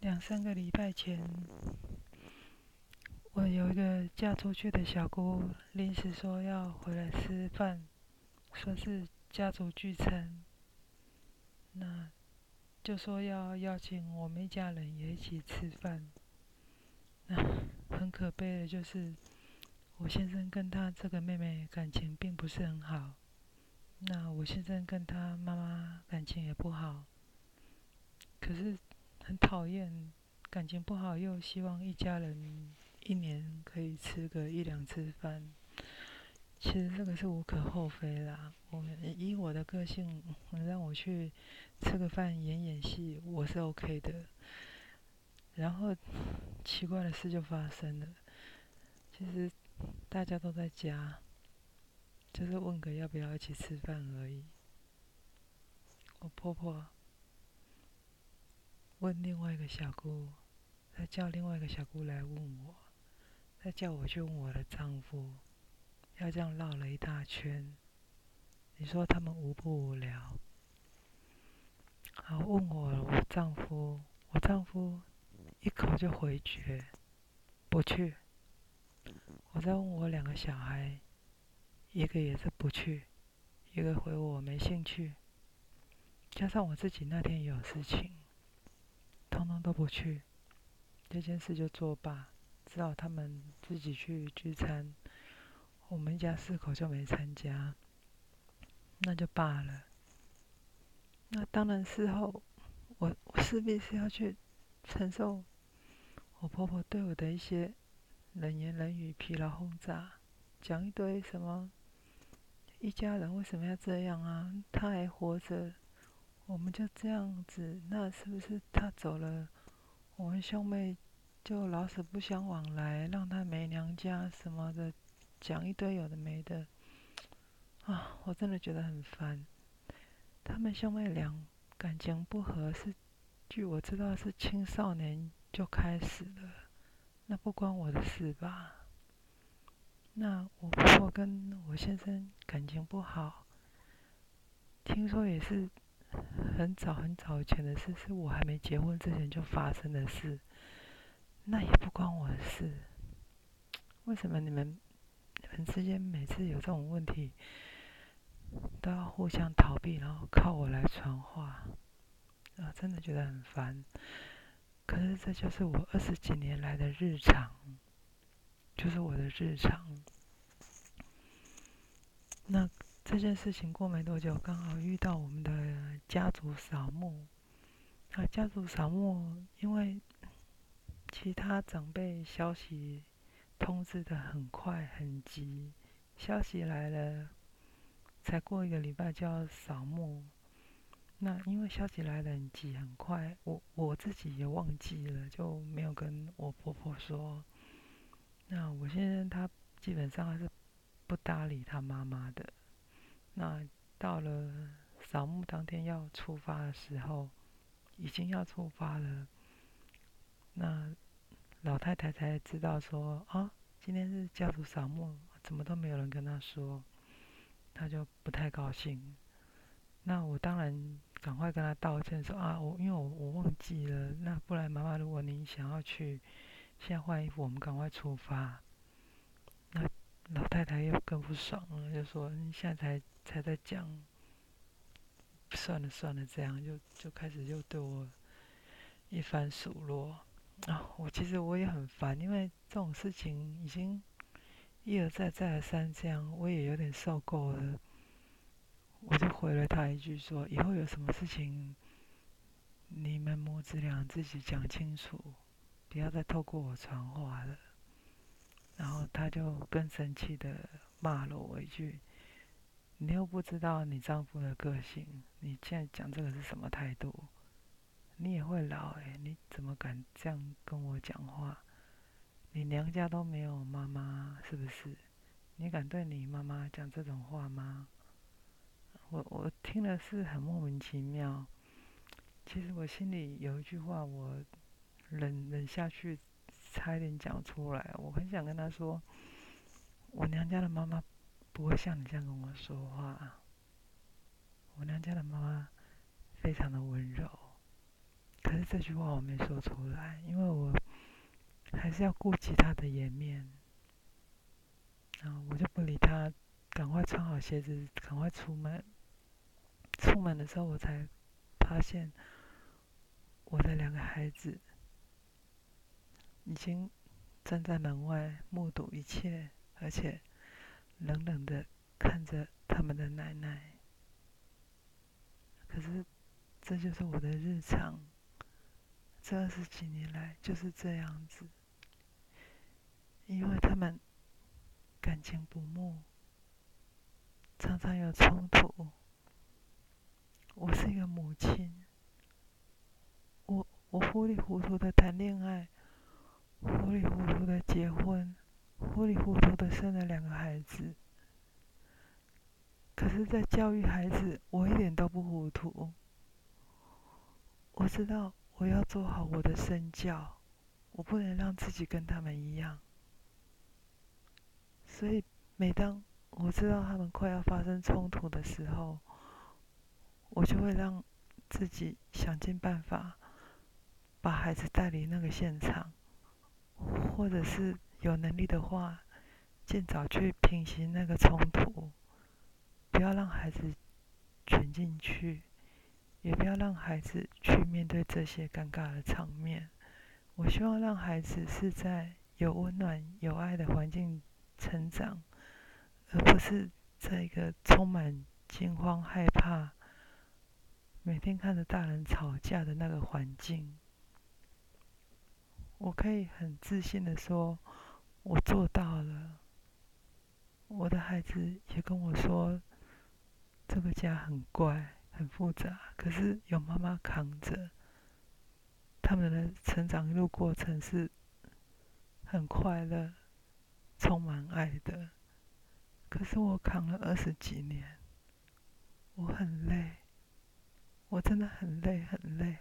两三个礼拜前，我有一个嫁出去的小姑，临时说要回来吃饭，说是家族聚餐，那就说要邀请我们一家人也一起吃饭。那很可悲的就是，我先生跟他这个妹妹感情并不是很好，那我先生跟他妈妈感情也不好，可是很讨厌，感情不好又希望一家人一年可以吃个一两次饭，其实这个是无可厚非啦。我以我的个性，让我去吃个饭演演戏，我是 OK 的。然后奇怪的事就发生了，其实大家都在家，就是问个要不要一起吃饭而已。我婆婆问另外一个小姑，她叫另外一个小姑来问我，她叫我去问我的丈夫，要这样绕了一大圈。你说他们无不无聊？好，问我我丈夫，我丈夫。一口就回绝，不去。我再问我两个小孩，一个也是不去，一个回我没兴趣。加上我自己那天有事情，通通都不去。这件事就作罢，只好他们自己去聚餐，我们一家四口就没参加，那就罢了。那当然事后，我我势必是要去承受。我婆婆对我的一些冷言冷语、疲劳轰炸，讲一堆什么，一家人为什么要这样啊？他还活着，我们就这样子，那是不是他走了，我们兄妹就老死不相往来，让他没娘家什么的，讲一堆有的没的，啊，我真的觉得很烦。他们兄妹俩感情不和，是据我知道是青少年。就开始了，那不关我的事吧？那我婆婆跟我先生感情不好，听说也是很早很早以前的事，是我还没结婚之前就发生的事，那也不关我的事。为什么你们你们之间每次有这种问题，都要互相逃避，然后靠我来传话？啊，真的觉得很烦。可是这就是我二十几年来的日常，就是我的日常。那这件事情过没多久，刚好遇到我们的家族扫墓。啊，家族扫墓，因为其他长辈消息通知的很快很急，消息来了，才过一个礼拜就要扫墓。那因为消息来的很急很快，我我自己也忘记了，就没有跟我婆婆说。那我现在他基本上还是不搭理他妈妈的。那到了扫墓当天要出发的时候，已经要出发了。那老太太才知道说啊，今天是家族扫墓，怎么都没有人跟她说，她就不太高兴。那我当然。赶快跟她道歉说啊，我因为我我忘记了，那不然妈妈，如果您想要去，现在换衣服，我们赶快出发。那老太太又更不爽了，就说你现在才才在讲，算了算了，这样就就开始又对我一番数落啊。我其实我也很烦，因为这种事情已经一而再再而三这样，我也有点受够了。我就回了他一句说：“以后有什么事情，你们母子俩自己讲清楚，不要再透过我传话了。”然后他就更生气的骂了我一句：“你又不知道你丈夫的个性，你现在讲这个是什么态度？你也会老哎，你怎么敢这样跟我讲话？你娘家都没有妈妈是不是？你敢对你妈妈讲这种话吗？”我我听了是很莫名其妙，其实我心里有一句话，我忍忍下去，差一点讲出来。我很想跟他说，我娘家的妈妈不会像你这样跟我说话。我娘家的妈妈非常的温柔，可是这句话我没说出来，因为我还是要顾及她的颜面。然后我就不理他，赶快穿好鞋子，赶快出门。出门的时候，我才发现我的两个孩子已经站在门外目睹一切，而且冷冷的看着他们的奶奶。可是，这就是我的日常。这二十几年来就是这样子，因为他们感情不睦，常常有冲突。我是一个母亲，我我糊里糊涂的谈恋爱，糊里糊涂的结婚，糊里糊涂的生了两个孩子。可是，在教育孩子，我一点都不糊涂。我知道。我要做好我的身教，我不能让自己跟他们一样。所以，每当我知道他们快要发生冲突的时候，我就会让自己想尽办法把孩子带离那个现场，或者是有能力的话，尽早去平息那个冲突，不要让孩子卷进去。也不要让孩子去面对这些尴尬的场面。我希望让孩子是在有温暖、有爱的环境成长，而不是在一个充满惊慌、害怕、每天看着大人吵架的那个环境。我可以很自信的说，我做到了。我的孩子也跟我说，这个家很乖。很复杂，可是有妈妈扛着，他们的成长一路过程是很快乐、充满爱的。可是我扛了二十几年，我很累，我真的很累很累。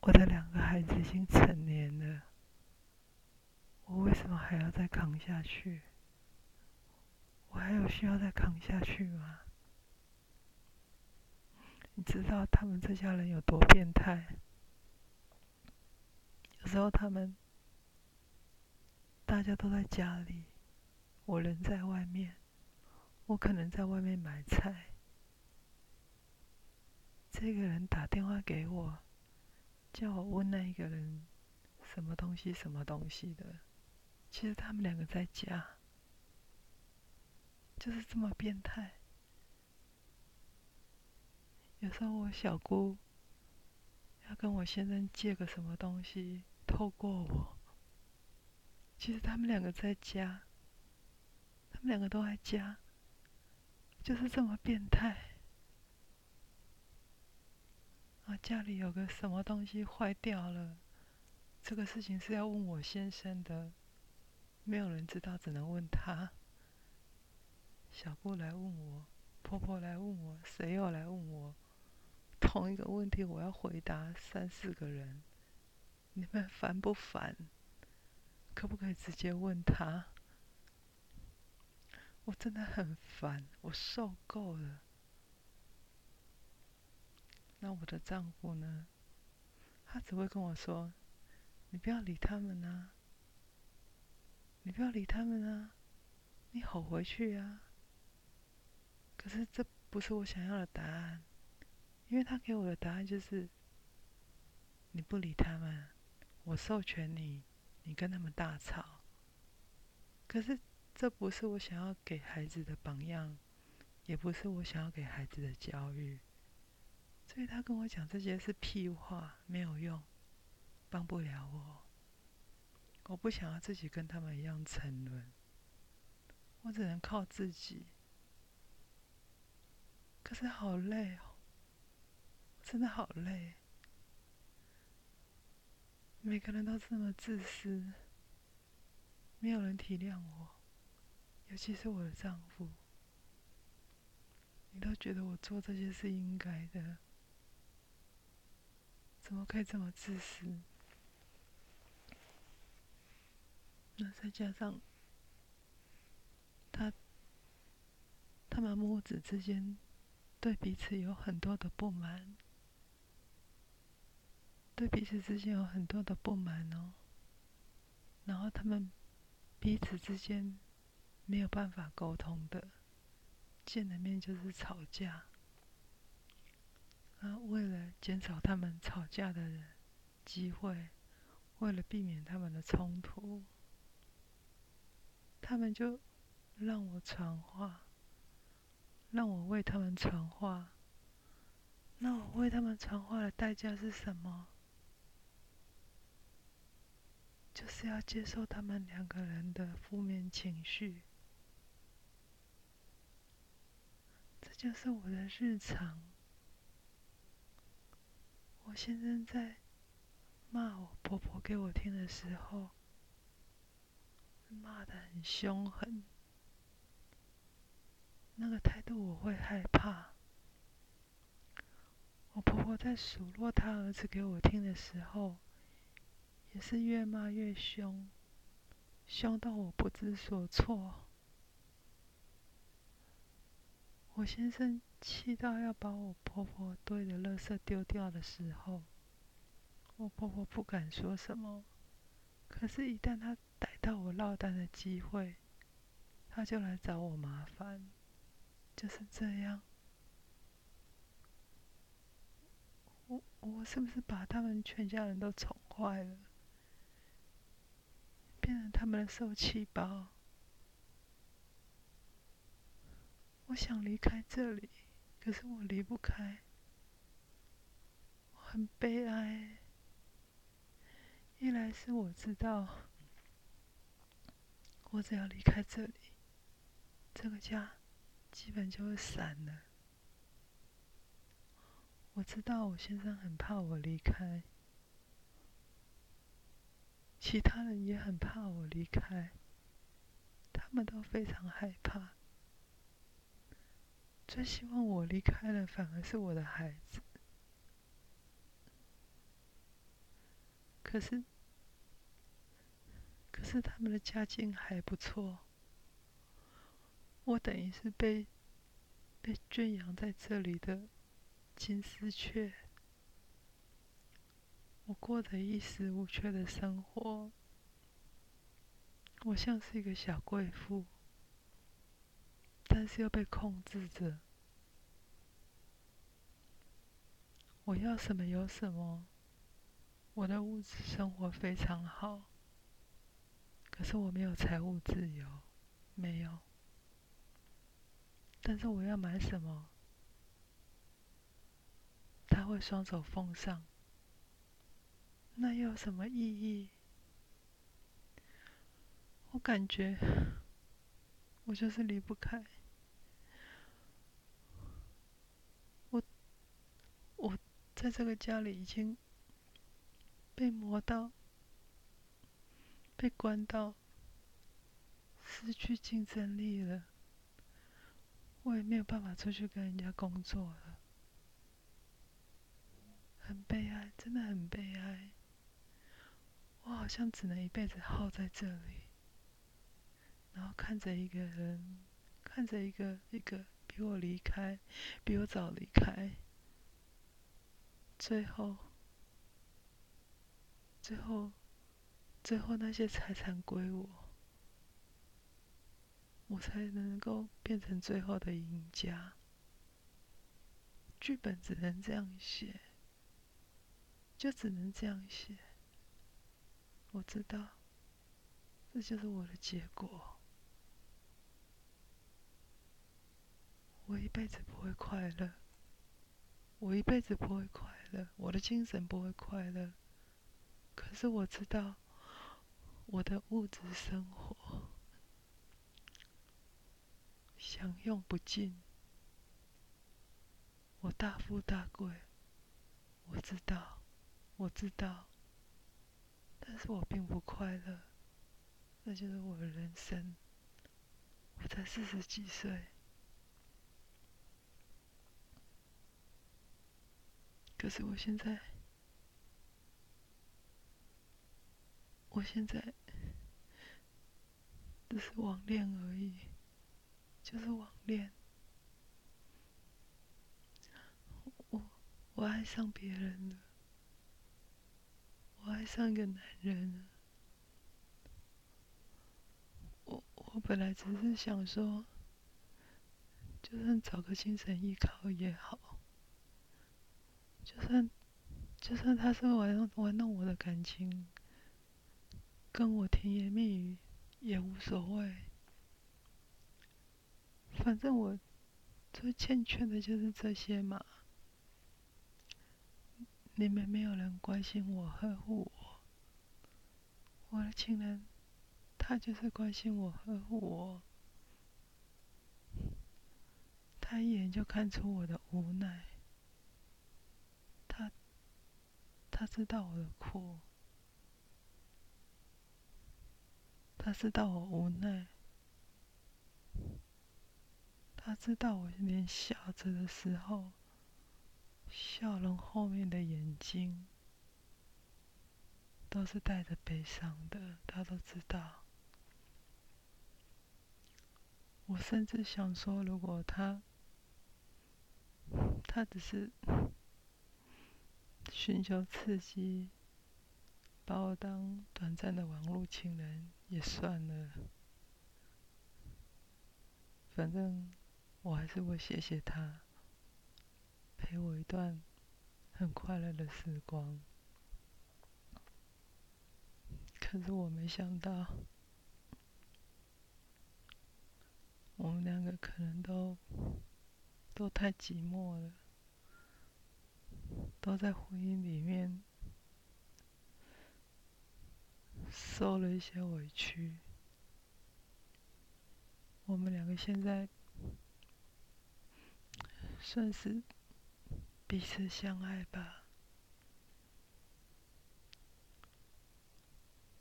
我的两个孩子已经成年了，我为什么还要再扛下去？我还有需要再扛下去吗？你知道他们这家人有多变态？有时候他们大家都在家里，我人在外面，我可能在外面买菜。这个人打电话给我，叫我问那一个人什么东西、什么东西的。其实他们两个在家，就是这么变态。有时候我小姑要跟我先生借个什么东西，透过我。其实他们两个在家，他们两个都在家，就是这么变态。啊，家里有个什么东西坏掉了，这个事情是要问我先生的，没有人知道，只能问他。小姑来问我，婆婆来问我，谁又来问我？同一个问题，我要回答三四个人，你们烦不烦？可不可以直接问他？我真的很烦，我受够了。那我的丈夫呢？他只会跟我说：“你不要理他们啊，你不要理他们啊，你吼回去啊。”可是这不是我想要的答案。因为他给我的答案就是，你不理他们，我授权你，你跟他们大吵。可是这不是我想要给孩子的榜样，也不是我想要给孩子的教育。所以他跟我讲这些是屁话，没有用，帮不了我。我不想要自己跟他们一样沉沦，我只能靠自己。可是好累哦。真的好累，每个人都这么自私，没有人体谅我，尤其是我的丈夫。你都觉得我做这些是应该的，怎么可以这么自私？那再加上他，他们母子之间对彼此有很多的不满。对彼此之间有很多的不满哦，然后他们彼此之间没有办法沟通的，见了面就是吵架。啊，为了减少他们吵架的机会，为了避免他们的冲突，他们就让我传话，让我为他们传话。那我为他们传话的代价是什么？就是要接受他们两个人的负面情绪，这就是我的日常。我先生在骂我婆婆给我听的时候，骂的很凶狠，那个态度我会害怕。我婆婆在数落她儿子给我听的时候。也是越骂越凶，凶到我不知所措。我先生气到要把我婆婆堆的垃圾丢掉的时候，我婆婆不敢说什么。可是，一旦他逮到我落单的机会，他就来找我麻烦。就是这样。我我是不是把他们全家人都宠坏了？变成他们的受气包。我想离开这里，可是我离不开，我很悲哀。一来是我知道，我只要离开这里，这个家基本就会散了。我知道我先生很怕我离开。其他人也很怕我离开，他们都非常害怕。最希望我离开了，反而是我的孩子。可是，可是他们的家境还不错，我等于是被被圈养在这里的金丝雀。我过着衣食无缺的生活，我像是一个小贵妇，但是又被控制着。我要什么有什么，我的物质生活非常好，可是我没有财务自由，没有。但是我要买什么，他会双手奉上。那又有什么意义？我感觉我就是离不开。我我在这个家里已经被磨到、被关到失去竞争力了，我也没有办法出去跟人家工作了，很悲哀，真的很悲哀。我好像只能一辈子耗在这里，然后看着一个人，看着一个一个比我离开，比我早离开，最后，最后，最后那些财产归我，我才能够变成最后的赢家。剧本只能这样写，就只能这样写。我知道，这就是我的结果。我一辈子不会快乐，我一辈子不会快乐，我的精神不会快乐。可是我知道，我的物质生活享用不尽，我大富大贵，我知道，我知道。但是我并不快乐，那就是我的人生。我才四十几岁，可是我现在，我现在只是网恋而已，就是网恋。我我爱上别人了。我爱上一个男人了。我我本来只是想说，就算找个精神依靠也好，就算就算他是玩弄玩弄我的感情，跟我甜言蜜语也无所谓。反正我最欠缺的就是这些嘛。你们没有人关心我、呵护我，我的情人，他就是关心我、呵护我。他一眼就看出我的无奈，他，他知道我的苦，他知道我无奈，他知道我连笑着的时候。笑容后面的眼睛都是带着悲伤的，他都知道。我甚至想说，如果他，他只是寻求刺激，把我当短暂的网络情人也算了，反正我还是会谢谢他。陪我一段很快乐的时光，可是我没想到，我们两个可能都都太寂寞了，都在婚姻里面受了一些委屈。我们两个现在算是。彼此相爱吧。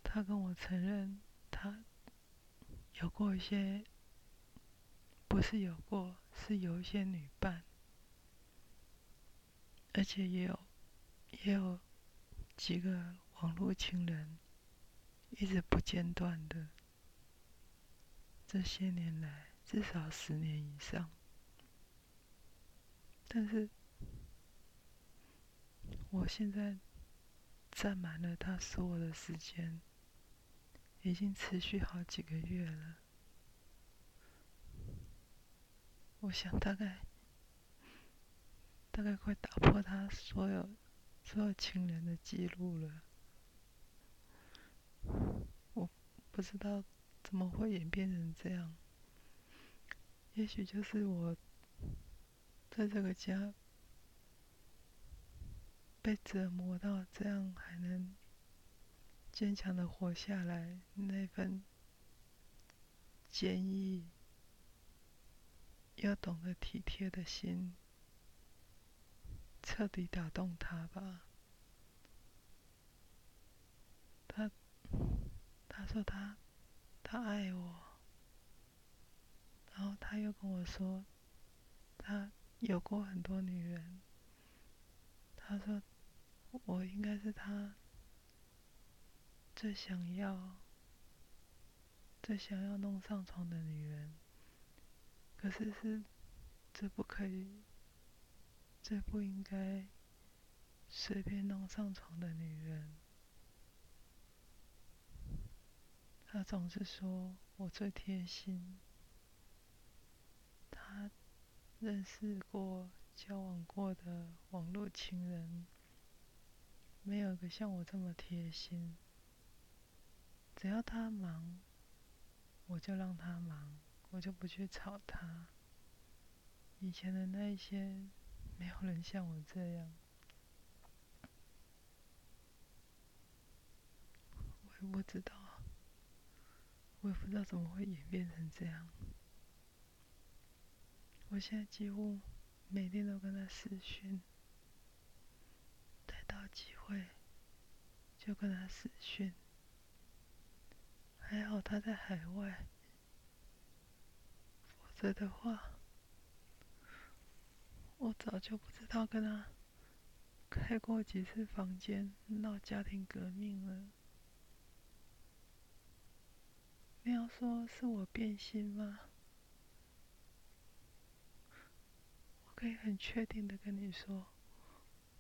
他跟我承认，他有过一些，不是有过，是有一些女伴，而且也有，也有几个网络情人，一直不间断的。这些年来，至少十年以上，但是。我现在占满了他所有的时间，已经持续好几个月了。我想大概大概快打破他所有所有情人的记录了。我不知道怎么会演变成这样，也许就是我在这个家。被折磨到这样还能坚强的活下来，那份坚毅又懂得体贴的心，彻底打动他吧。他他说他他爱我，然后他又跟我说，他有过很多女人。他说：“我应该是他最想要、最想要弄上床的女人，可是是最不可以、最不应该随便弄上床的女人。”他总是说我最贴心，他认识过。交往过的网络情人，没有一个像我这么贴心。只要他忙，我就让他忙，我就不去吵他。以前的那一些，没有人像我这样。我也不知道，我也不知道怎么会演变成这样。我现在几乎。每天都跟他私讯，逮到机会就跟他私讯。还好他在海外，否则的话，我早就不知道跟他开过几次房间闹家庭革命了。你要说是我变心吗？我可以很确定的跟你说，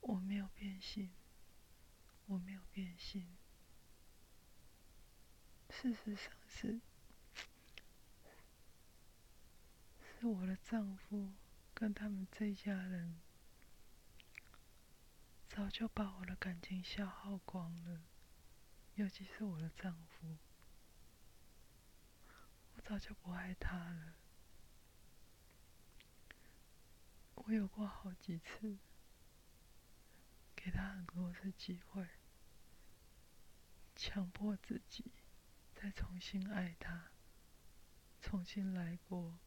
我没有变心，我没有变心。事实上是，是我的丈夫跟他们这一家人早就把我的感情消耗光了，尤其是我的丈夫，早就不爱他了。我有过好几次，给他很多次机会，强迫自己再重新爱他，重新来过。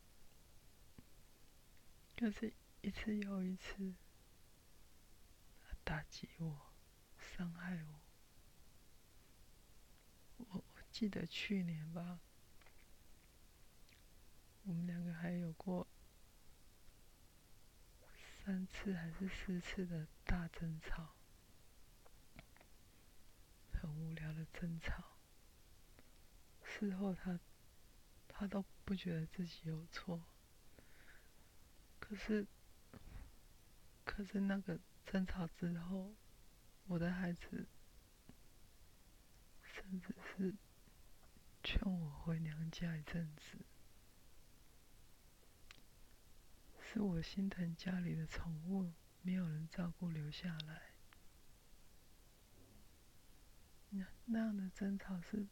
可是，一次又一次，打击我，伤害我。我我记得去年吧，我们两个还有过。三次还是四次的大争吵，很无聊的争吵。事后他，他都不觉得自己有错。可是，可是那个争吵之后，我的孩子，甚至是劝我回娘家一阵子。是我心疼家里的宠物没有人照顾留下来，那那样的争吵是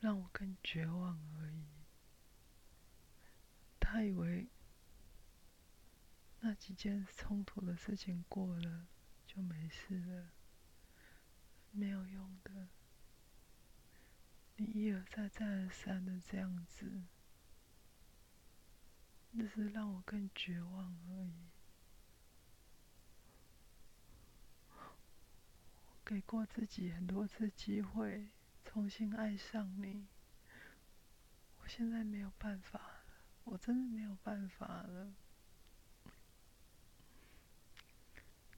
让我更绝望而已。他以为那几件冲突的事情过了就没事了，没有用的，你一而再再而三的这样子。只是让我更绝望而已。给过自己很多次机会重新爱上你，我现在没有办法了，我真的没有办法了。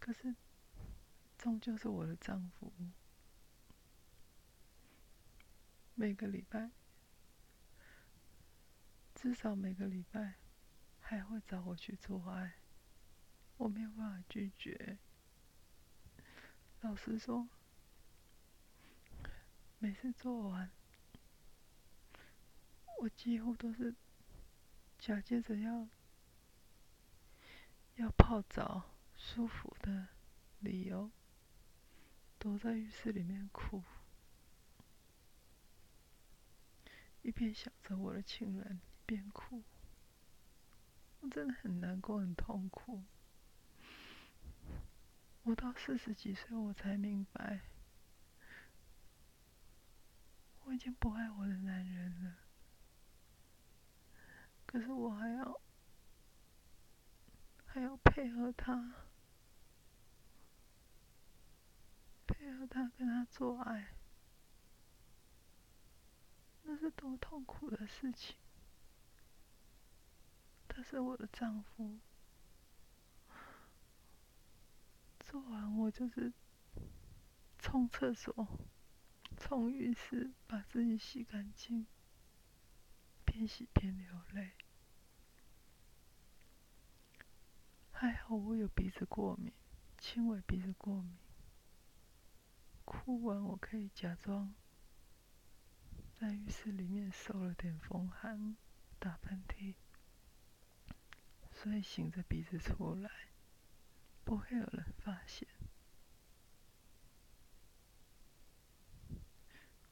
可是，终究是我的丈夫，每个礼拜，至少每个礼拜。还会找我去做爱，我没有办法拒绝。老实说，每次做完，我几乎都是假借着要要泡澡舒服的理由，躲在浴室里面哭，一边想着我的情人，一边哭。我真的很难过，很痛苦。我到四十几岁，我才明白，我已经不爱我的男人了。可是我还要，还要配合他，配合他跟他做爱，那是多痛苦的事情。他是我的丈夫，做完我就是冲厕所、冲浴室，把自己洗干净，边洗边流泪。还好我有鼻子过敏，轻微鼻子过敏，哭完我可以假装在浴室里面受了点风寒，打喷嚏。所以擤着鼻子出来，不会有人发现。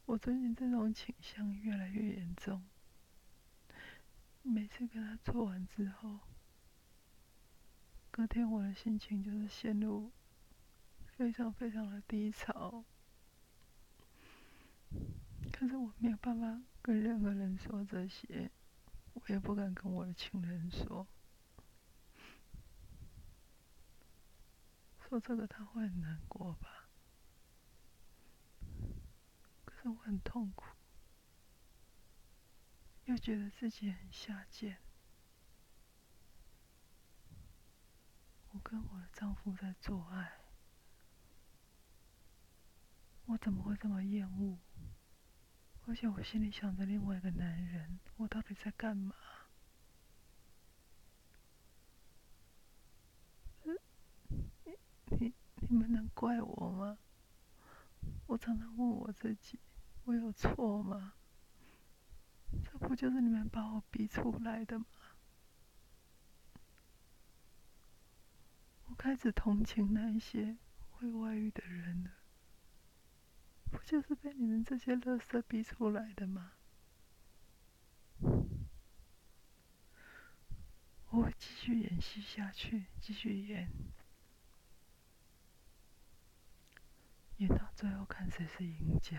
我最近这种倾向越来越严重，每次跟他做完之后，隔天我的心情就是陷入非常非常的低潮。可是我没有办法跟任何人说这些，我也不敢跟我的亲人说。说这个他会很难过吧？可是我很痛苦，又觉得自己很下贱。我跟我的丈夫在做爱，我怎么会这么厌恶？而且我心里想着另外一个男人，我到底在干嘛？你你们能怪我吗？我常常问我自己，我有错吗？这不就是你们把我逼出来的吗？我开始同情那些会外遇的人了，不就是被你们这些垃圾逼出来的吗？我会继续演戏下去，继续演，你到最后看谁是赢家。